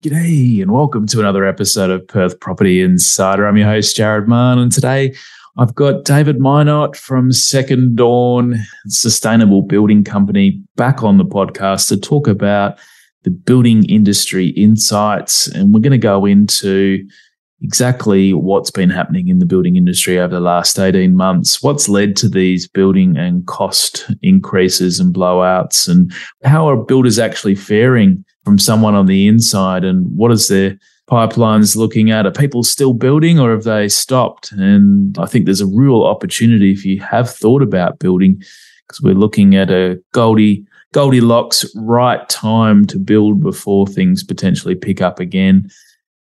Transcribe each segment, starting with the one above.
G'day, and welcome to another episode of Perth Property Insider. I'm your host, Jared Mann, and today I've got David Minot from Second Dawn Sustainable Building Company back on the podcast to talk about the building industry insights. And we're going to go into exactly what's been happening in the building industry over the last 18 months, what's led to these building and cost increases and blowouts, and how are builders actually faring from someone on the inside and what is their pipelines looking at? Are people still building or have they stopped? And I think there's a real opportunity if you have thought about building because we're looking at a Goldie Goldilocks right time to build before things potentially pick up again.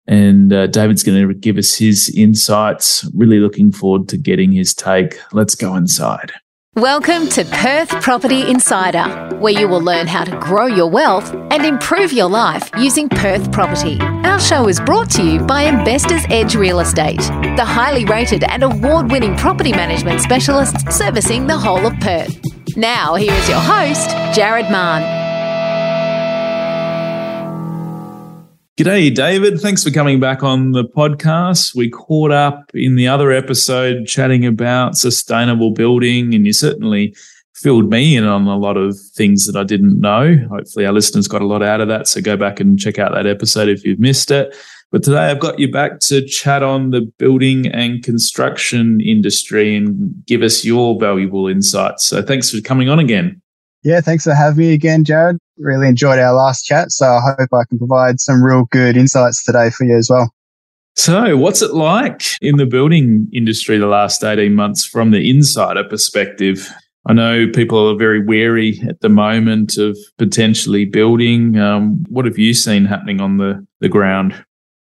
And uh, David's going to give us his insights. Really looking forward to getting his take. Let's go inside. Welcome to Perth Property Insider, where you will learn how to grow your wealth and improve your life using Perth property. Our show is brought to you by Investors Edge Real Estate, the highly rated and award winning property management specialists servicing the whole of Perth. Now, here is your host, Jared Mann. G'day, David. Thanks for coming back on the podcast. We caught up in the other episode chatting about sustainable building, and you certainly filled me in on a lot of things that I didn't know. Hopefully, our listeners got a lot out of that. So go back and check out that episode if you've missed it. But today I've got you back to chat on the building and construction industry and give us your valuable insights. So thanks for coming on again. Yeah, thanks for having me again, Jared. Really enjoyed our last chat. So I hope I can provide some real good insights today for you as well. So, what's it like in the building industry the last 18 months from the insider perspective? I know people are very wary at the moment of potentially building. Um, what have you seen happening on the, the ground?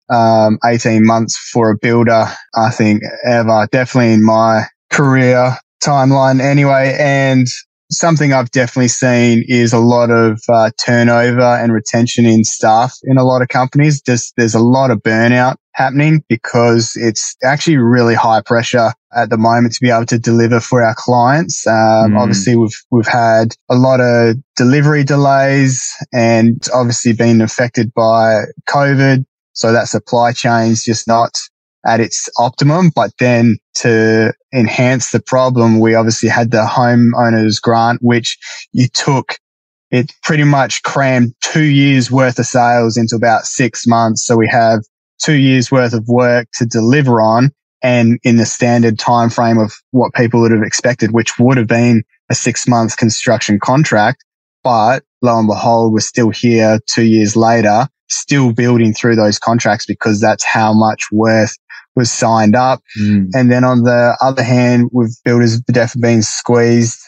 Um, 18 months for a builder, I think, ever, definitely in my career timeline anyway. And something I've definitely seen is a lot of uh, turnover and retention in staff in a lot of companies. Just there's a lot of burnout happening because it's actually really high pressure at the moment to be able to deliver for our clients. Um, mm. Obviously, we've we've had a lot of delivery delays and obviously been affected by COVID. So that supply chain's just not at its optimum. But then to enhance the problem, we obviously had the homeowners grant, which you took it pretty much crammed two years worth of sales into about six months. So we have two years worth of work to deliver on and in the standard time frame of what people would have expected, which would have been a six month construction contract. But lo and behold, we're still here two years later, still building through those contracts because that's how much worth was signed up. Mm. And then on the other hand, with builders definitely being squeezed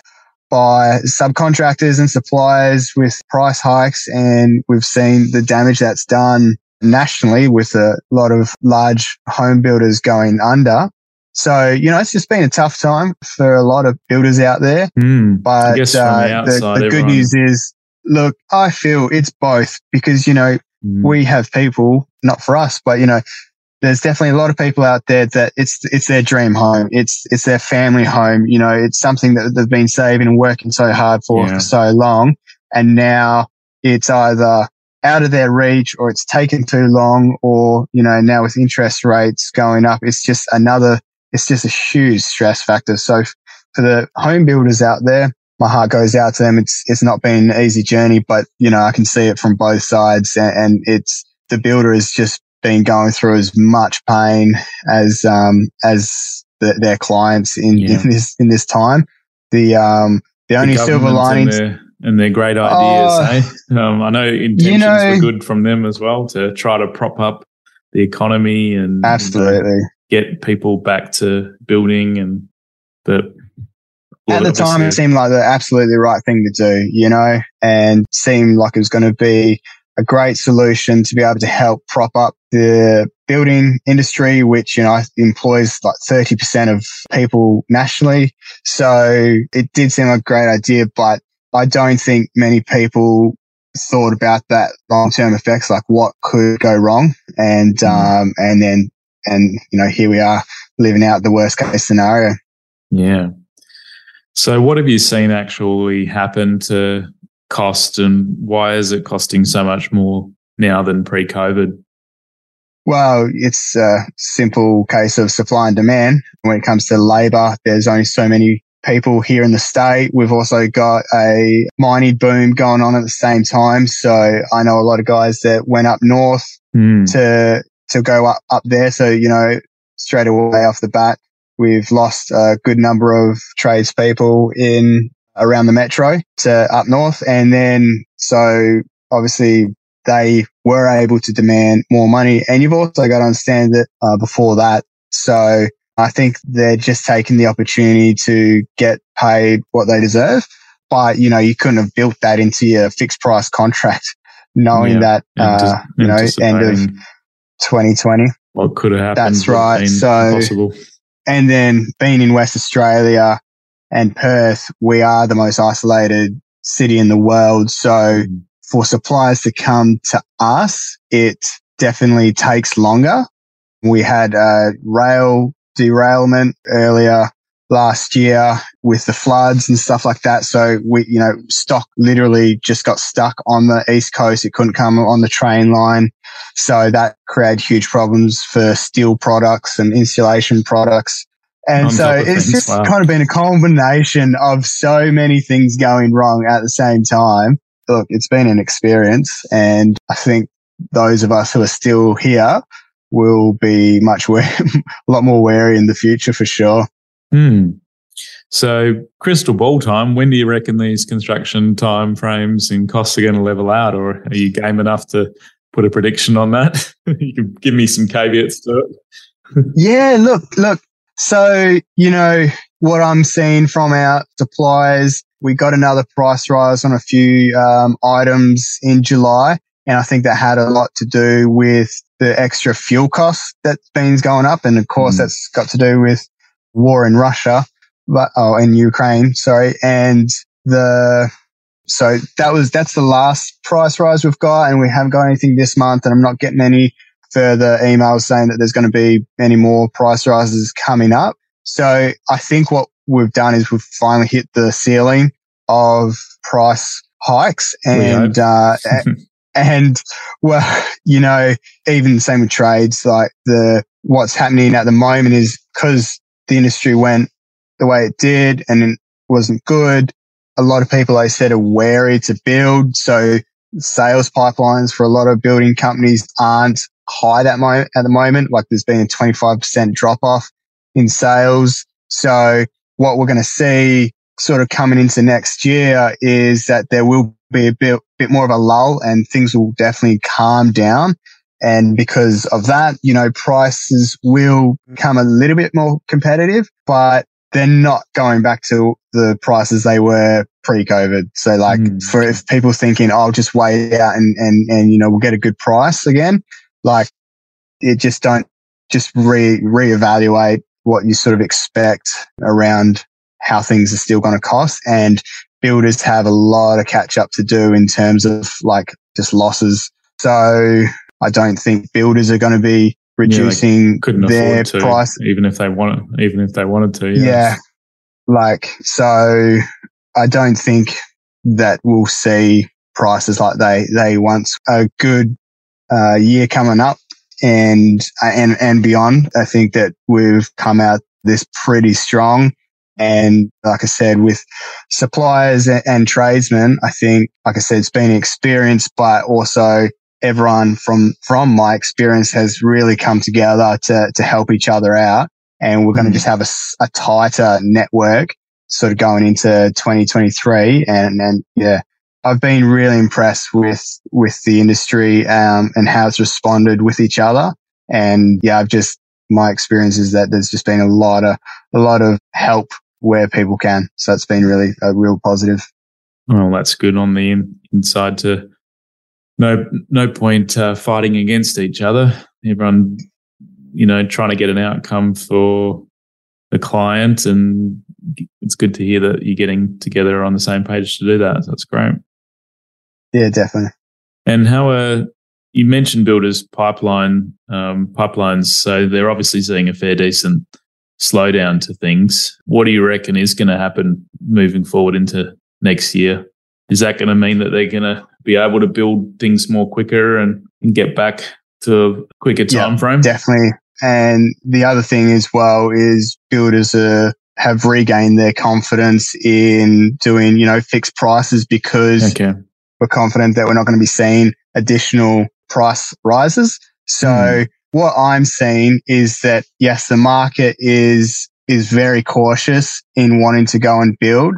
by subcontractors and suppliers with price hikes. And we've seen the damage that's done nationally with a lot of large home builders going under. So, you know, it's just been a tough time for a lot of builders out there. Mm, but the, uh, the, the good news is, look, I feel it's both because, you know, mm. we have people, not for us, but, you know, there's definitely a lot of people out there that it's it's their dream home. It's it's their family home. You know, it's something that they've been saving and working so hard for yeah. for so long, and now it's either out of their reach or it's taken too long, or you know, now with interest rates going up, it's just another. It's just a huge stress factor. So for the home builders out there, my heart goes out to them. It's it's not been an easy journey, but you know, I can see it from both sides, and, and it's the builder is just been going through as much pain as um, as the, their clients in, yeah. in this in this time. The um, the only the silver lining and their, great ideas. Uh, eh? um, I know intentions you know, were good from them as well to try to prop up the economy and absolutely get people back to building and but at the time it seemed like the absolutely right thing to do you know and seemed like it was going to be a great solution to be able to help prop up the building industry, which, you know, employs like 30% of people nationally. So it did seem like a great idea, but I don't think many people thought about that long term effects, like what could go wrong. And, mm. um, and then, and, you know, here we are living out the worst case scenario. Yeah. So what have you seen actually happen to cost and why is it costing so much more now than pre-COVID? Well, it's a simple case of supply and demand. When it comes to labor, there's only so many people here in the state. We've also got a mining boom going on at the same time. So I know a lot of guys that went up north mm. to to go up, up there. So, you know, straight away off the bat, we've lost a good number of tradespeople in around the metro to up north. And then so obviously they were able to demand more money. And you've also got to understand that uh, before that. So I think they're just taking the opportunity to get paid what they deserve. But, you know, you couldn't have built that into your fixed price contract knowing yeah, that, uh, you know, end of 2020. What could have happened. That's right. So, possible. and then being in West Australia and Perth, we are the most isolated city in the world. So mm. for suppliers to come to us, it definitely takes longer. We had a rail derailment earlier last year with the floods and stuff like that. So we, you know, stock literally just got stuck on the east coast. It couldn't come on the train line. So that created huge problems for steel products and insulation products. And so it's just wow. kind of been a combination of so many things going wrong at the same time. Look, it's been an experience and I think those of us who are still here will be much wary, a lot more wary in the future for sure. Hmm. So, crystal ball time. When do you reckon these construction time frames and costs are going to level out, or are you game enough to put a prediction on that? you can give me some caveats to it. yeah, look, look. So, you know what I'm seeing from our suppliers. We got another price rise on a few um, items in July, and I think that had a lot to do with the extra fuel costs that's been going up, and of course, mm. that's got to do with war in Russia, but, oh, in Ukraine, sorry. And the, so that was, that's the last price rise we've got. And we haven't got anything this month. And I'm not getting any further emails saying that there's going to be any more price rises coming up. So I think what we've done is we've finally hit the ceiling of price hikes and, uh, and well, you know, even the same with trades, like the, what's happening at the moment is because the industry went the way it did and it wasn't good. A lot of people, I said, are wary to build. So sales pipelines for a lot of building companies aren't high that at the moment. Like there's been a 25% drop off in sales. So what we're going to see sort of coming into next year is that there will be a bit, bit more of a lull and things will definitely calm down. And because of that, you know, prices will become a little bit more competitive, but they're not going back to the prices they were pre-COVID. So like mm. for if people thinking, oh, I'll just wait out and, and, and, you know, we'll get a good price again, like it just don't just re reevaluate what you sort of expect around how things are still going to cost. And builders have a lot of catch up to do in terms of like just losses. So I don't think builders are going to be reducing yeah, their to, price, even if they wanted, even if they wanted to. Yeah. yeah, like so, I don't think that we'll see prices like they they once. A good uh, year coming up, and and and beyond. I think that we've come out this pretty strong. And like I said, with suppliers and, and tradesmen, I think, like I said, it's been an experience, but also everyone from from my experience has really come together to to help each other out and we're going to mm. just have a, a tighter network sort of going into 2023 and and yeah I've been really impressed with with the industry um, and how it's responded with each other and yeah I've just my experience is that there's just been a lot of a lot of help where people can so it's been really a real positive well that's good on the in, inside to no no point uh, fighting against each other. Everyone, you know, trying to get an outcome for the client, and it's good to hear that you're getting together on the same page to do that. That's great. Yeah, definitely. And how are you mentioned builders pipeline um, pipelines? So they're obviously seeing a fair decent slowdown to things. What do you reckon is going to happen moving forward into next year? Is that going to mean that they're going to be able to build things more quicker and and get back to a quicker time Yeah, frame. Definitely. And the other thing as well is builders are, have regained their confidence in doing, you know, fixed prices because Okay. We're confident that we're not going to be seeing additional price rises. So hmm. what I'm seeing is that yes, the market is, is very cautious in wanting to go and build.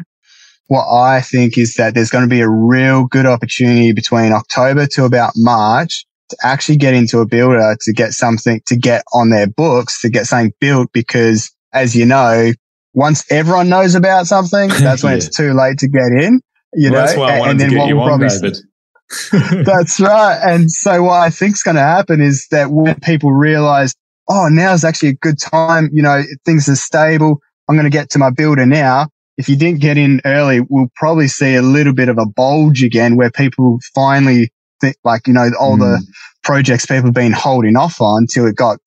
What I think is that there's going to be a real good opportunity between October to about March to actually get into a builder to get something to get on their books to get something built because as you know, once everyone knows about something, that's when Yeah. it's too late to get in. You Well, know, that's why I wanted and to get what you on, probably David. that's right. And so what I think is going to happen is that when people realize, oh, now is actually a good time, you know, things are stable. I'm going to get to my builder now. If you didn't get in early, we'll probably see a little bit of a bulge again where people finally think like, you know, all the Mm. projects people have been holding off on until it got,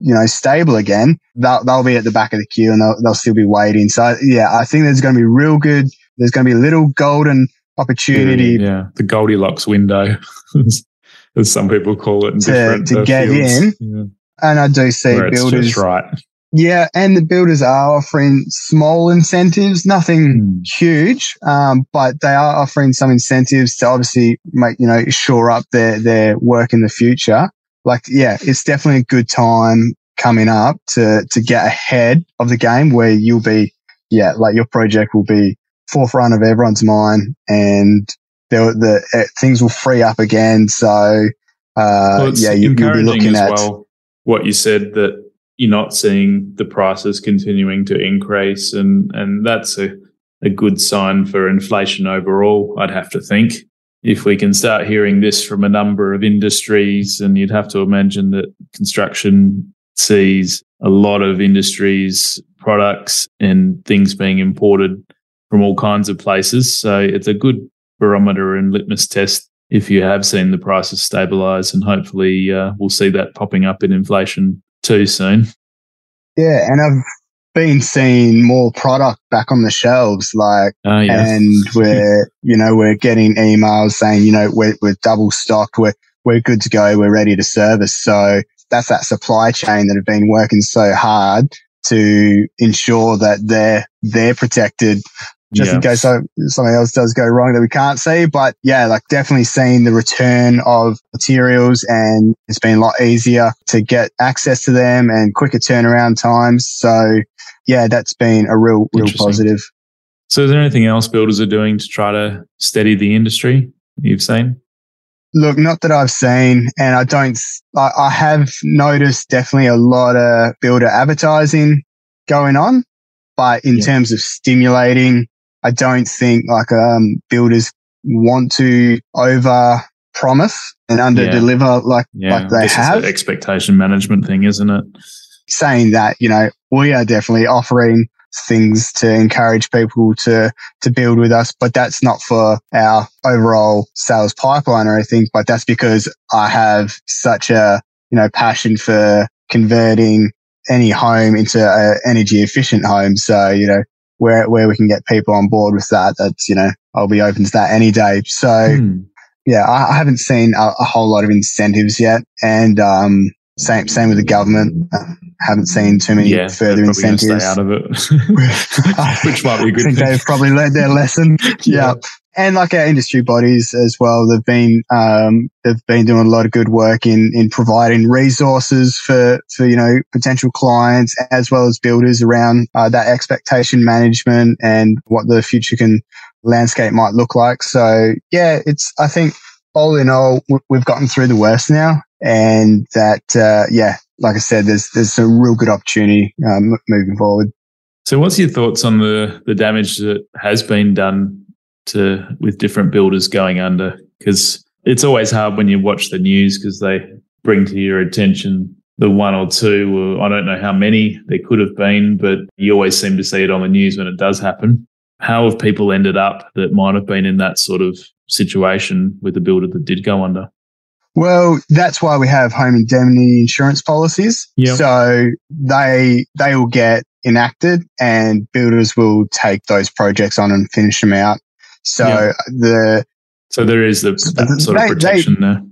you know, stable again. They'll, they'll be at the back of the queue and they'll, they'll still be waiting. So yeah, I think there's going to be real good. There's going to be a little golden opportunity Yeah, the Goldilocks window, as some people call it. In To- different, to uh, get fields. in. Yeah. And I do see Where it's builders. just right. Yeah. And the builders are offering small incentives, nothing Hmm. huge, um, but they are offering some incentives to obviously make, you know, shore up their, their work in the future. Like, yeah, it's definitely a good time coming up to, to get ahead of the game where you'll be, yeah, like your project will be forefront of everyone's mind and the, the uh, things will free up again. So, uh, Well, yeah, you, you'll be looking as at, well what you said that you're not seeing the prices continuing to increase, and and that's a a good sign for inflation overall. I'd have to think if we can start hearing this from a number of industries, and you'd have to imagine that construction sees a lot of industries products and things being imported from all kinds of places. So it's a good barometer and litmus test if you have seen the prices stabilize, and hopefully uh, we'll see that popping up in inflation too soon. Yeah, and I've been seeing more product back on the shelves, like, Oh yeah, and we're, you know, we're getting emails saying, you know, we're, we're double stocked, we're, we're good to go, we're ready to service. So that's that supply chain that have been working so hard to ensure that they're, they're protected just yeah. in case so- something else does go wrong that we can't see. But yeah, like definitely seeing the return of materials and it's been a lot easier to get access to them and quicker turnaround times. So yeah, that's been a real, real positive. So is there anything else builders are doing to try to steady the industry? You've seen? Look, not that I've seen, and I don't, I, I have noticed definitely a lot of builder advertising going on, but in Yeah. terms of stimulating, I don't think like, um, builders want to over promise and under Yeah. deliver like, Yeah, like they guess it's have. an expectation management thing, isn't it? Saying that, you know, we are definitely offering things to encourage people to, to build with us, but that's not for our overall sales pipeline or anything, but that's because I have such a, you know, passion for converting any home into a energy efficient home. So, you know, where, where we can get people on board with that, that's, you know, I'll be open to that any day. So Hmm. yeah, I, I haven't seen a, a whole lot of incentives yet. And, um, same, same with the government. Uh, haven't seen too many Yeah, further incentives. Stay out of it, which might be a I good think thing. they've probably learned their lesson. yeah. And like our industry bodies as well, they've been, um, they've been doing a lot of good work in, in providing resources for, for, you know, potential clients as well as builders around, uh, that expectation management and what the future can landscape might look like. So yeah, it's, I think all in all, we've gotten through the worst now and that, uh, yeah, like I said, there's, there's a real good opportunity, um, moving forward. So, what's your thoughts on the the damage that has been done to with different builders going under? Because it's always hard when you watch the news because they bring to your attention the one or two. Or I don't know how many there could have been, but you always seem to see it on the news when it does happen. How have people ended up that might have been in that sort of situation with the builder that did go under? Well, that's why we have home indemnity insurance policies. Yep. So they they will get enacted and builders will take those projects on and finish them out. So Yep. the So there is the, that sort of They- they- protection there.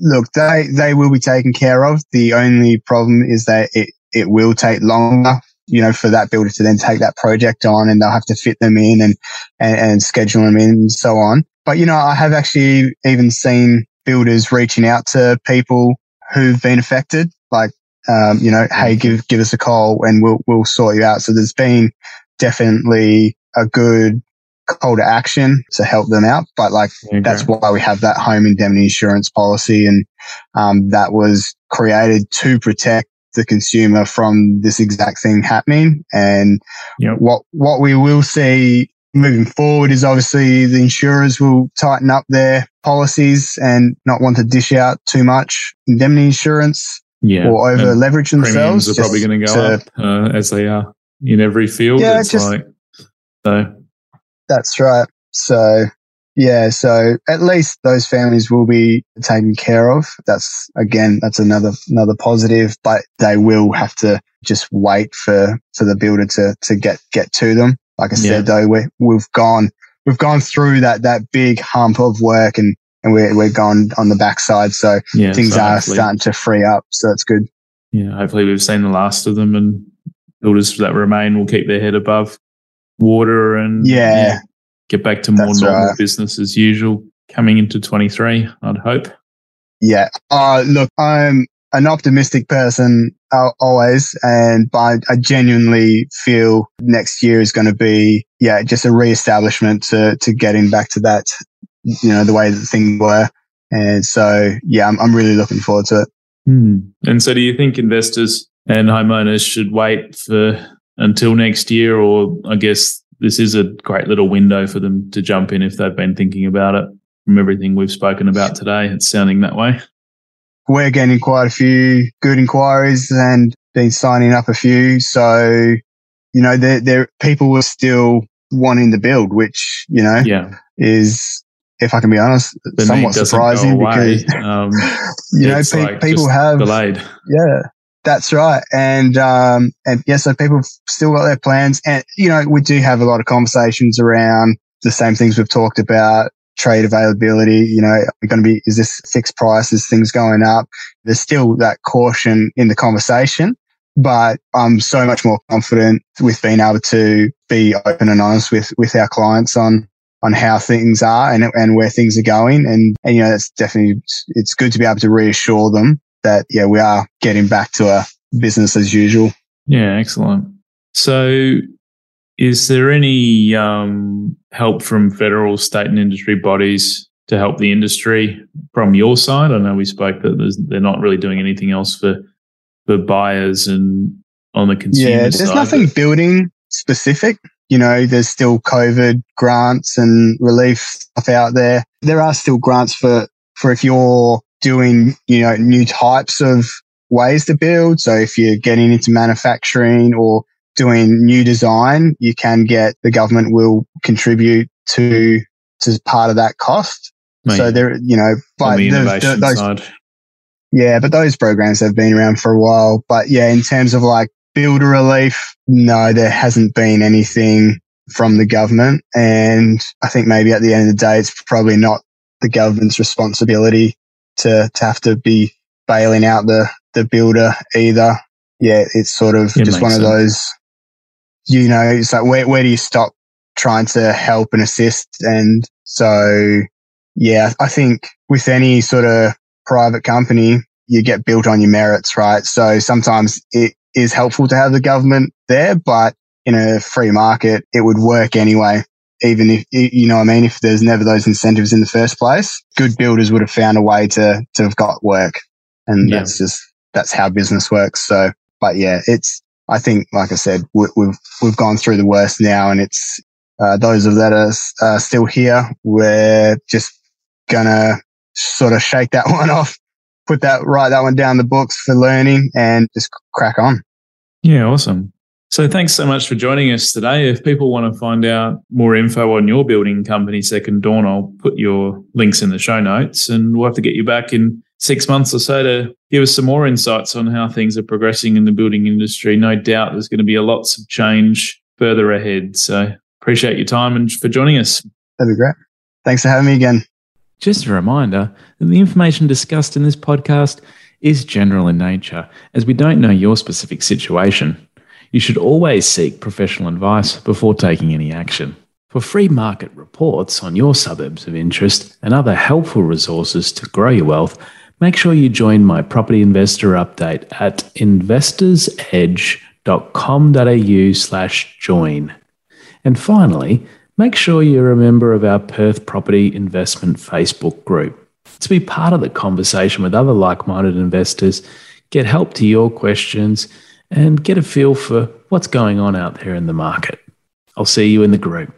look, they, they will be taken care of. The only problem is that it, it will take longer, you know, for that builder to then take that project on and they'll have to fit them in and, and, and schedule them in and so on. But, you know, I have actually even seen builders reaching out to people who've been affected, like, um, you know, hey, give, give us a call and we'll, we'll sort you out. So there's been definitely a good call to action to help them out. But like, okay. that's why we have that home indemnity insurance policy. And, um, that was created to protect the consumer from this exact thing happening. And yep. what, what we will see moving forward is obviously the insurers will tighten up their policies and not want to dish out too much indemnity insurance yeah. or over leverage themselves. Premiums are probably going to go up uh, as they are in every field. Yeah, it's just, like, so that's right. So yeah, so at least those families will be taken care of. That's again, that's another another positive, but they will have to just wait for for the builder to to get get to them. Like I yeah. said, though, we we've gone we've gone through that that big hump of work and and we're we're gone on the backside. So yeah, things so are starting to free up. So it's good. Yeah, hopefully we've seen the last of them, and builders that remain will keep their head above water and yeah, yeah get back to more That's normal right. business as usual coming into 23, I'd hope. Yeah. Uh, look, I'm an optimistic person always, and but I genuinely feel next year is going to be, yeah, just a re-establishment to, to getting back to that, you know, the way that things were. And so, yeah, I'm, I'm really looking forward to it. Hmm. And so do you think investors and homeowners should wait for until next year or I guess this is a great little window for them to jump in if they've been thinking about it. From everything we've spoken about today, it's sounding that way. We're getting quite a few good inquiries and been signing up a few. So, you know, there, there, people were still wanting to build, which, you know, yeah. is, if I can be honest, the somewhat surprising because, um, you know, pe- people have delayed. Yeah. That's right. And, um, and yeah, so people still got their plans. And, you know, we do have a lot of conversations around the same things we've talked about, trade availability. You know, going to be, is this fixed price? Is things going up? There's still that caution in the conversation, but I'm so much more confident with being able to be open and honest with, with our clients on, on how things are and, and where things are going. And, and, you know, it's definitely, it's good to be able to reassure them that, yeah, we are getting back to a business as usual. Yeah, excellent. So, is there any um, help from federal, state, and industry bodies to help the industry from your side? I know we spoke that they're not really doing anything else for for buyers and on the consumer yeah, there's nothing building specific. You know, there's still COVID grants and relief stuff out there. There are still grants for for if you're doing, you know, new types of ways to build. So if you're getting into manufacturing or doing new design, you can get the government will contribute to to part of that cost. Mate, so there, you know, but the the, those, side. yeah, but those programs have been around for a while. But yeah, in terms of like builder relief, no, there hasn't been anything from the government. And I think maybe at the end of the day, it's probably not the government's responsibility to, to have to be bailing out the, the builder either. Yeah, it's sort of it just one sense. of those, you know, it's like, where, where do you stop trying to help and assist? And so, yeah, I think with any sort of private company, you get built on your merits, right? So sometimes it is helpful to have the government there, but in a free market, it would work anyway even if you know what I mean, if there's never those incentives in the first place, good builders would have found a way to to have got work, and yeah. that's just that's how business works. So, but yeah, it's I think, like I said, we, we've we've gone through the worst now, and it's uh, those of that are uh, still here. We're just gonna sort of shake that one off, put that write that one down the books for learning, and just crack on. Yeah, awesome. So thanks so much for joining us today. If people want to find out more info on your building company, Second Dawn, I'll put your links in the show notes and we'll have to get you back in six months or so to give us some more insights on how things are progressing in the building industry. No doubt there's going to be a lots of change further ahead. So appreciate your time and for joining us. That'd be great. Thanks for having me again. Just a reminder that the information discussed in this podcast is general in nature, as we don't know your specific situation. You should always seek professional advice before taking any action. For free market reports on your suburbs of interest and other helpful resources to grow your wealth, make sure you join my property investor update at investorsedge.com.au slash join. And finally, make sure you're a member of our Perth Property Investment Facebook group to be part of the conversation with other like minded investors, get help to your questions, and get a feel for what's going on out there in the market. I'll see you in the group.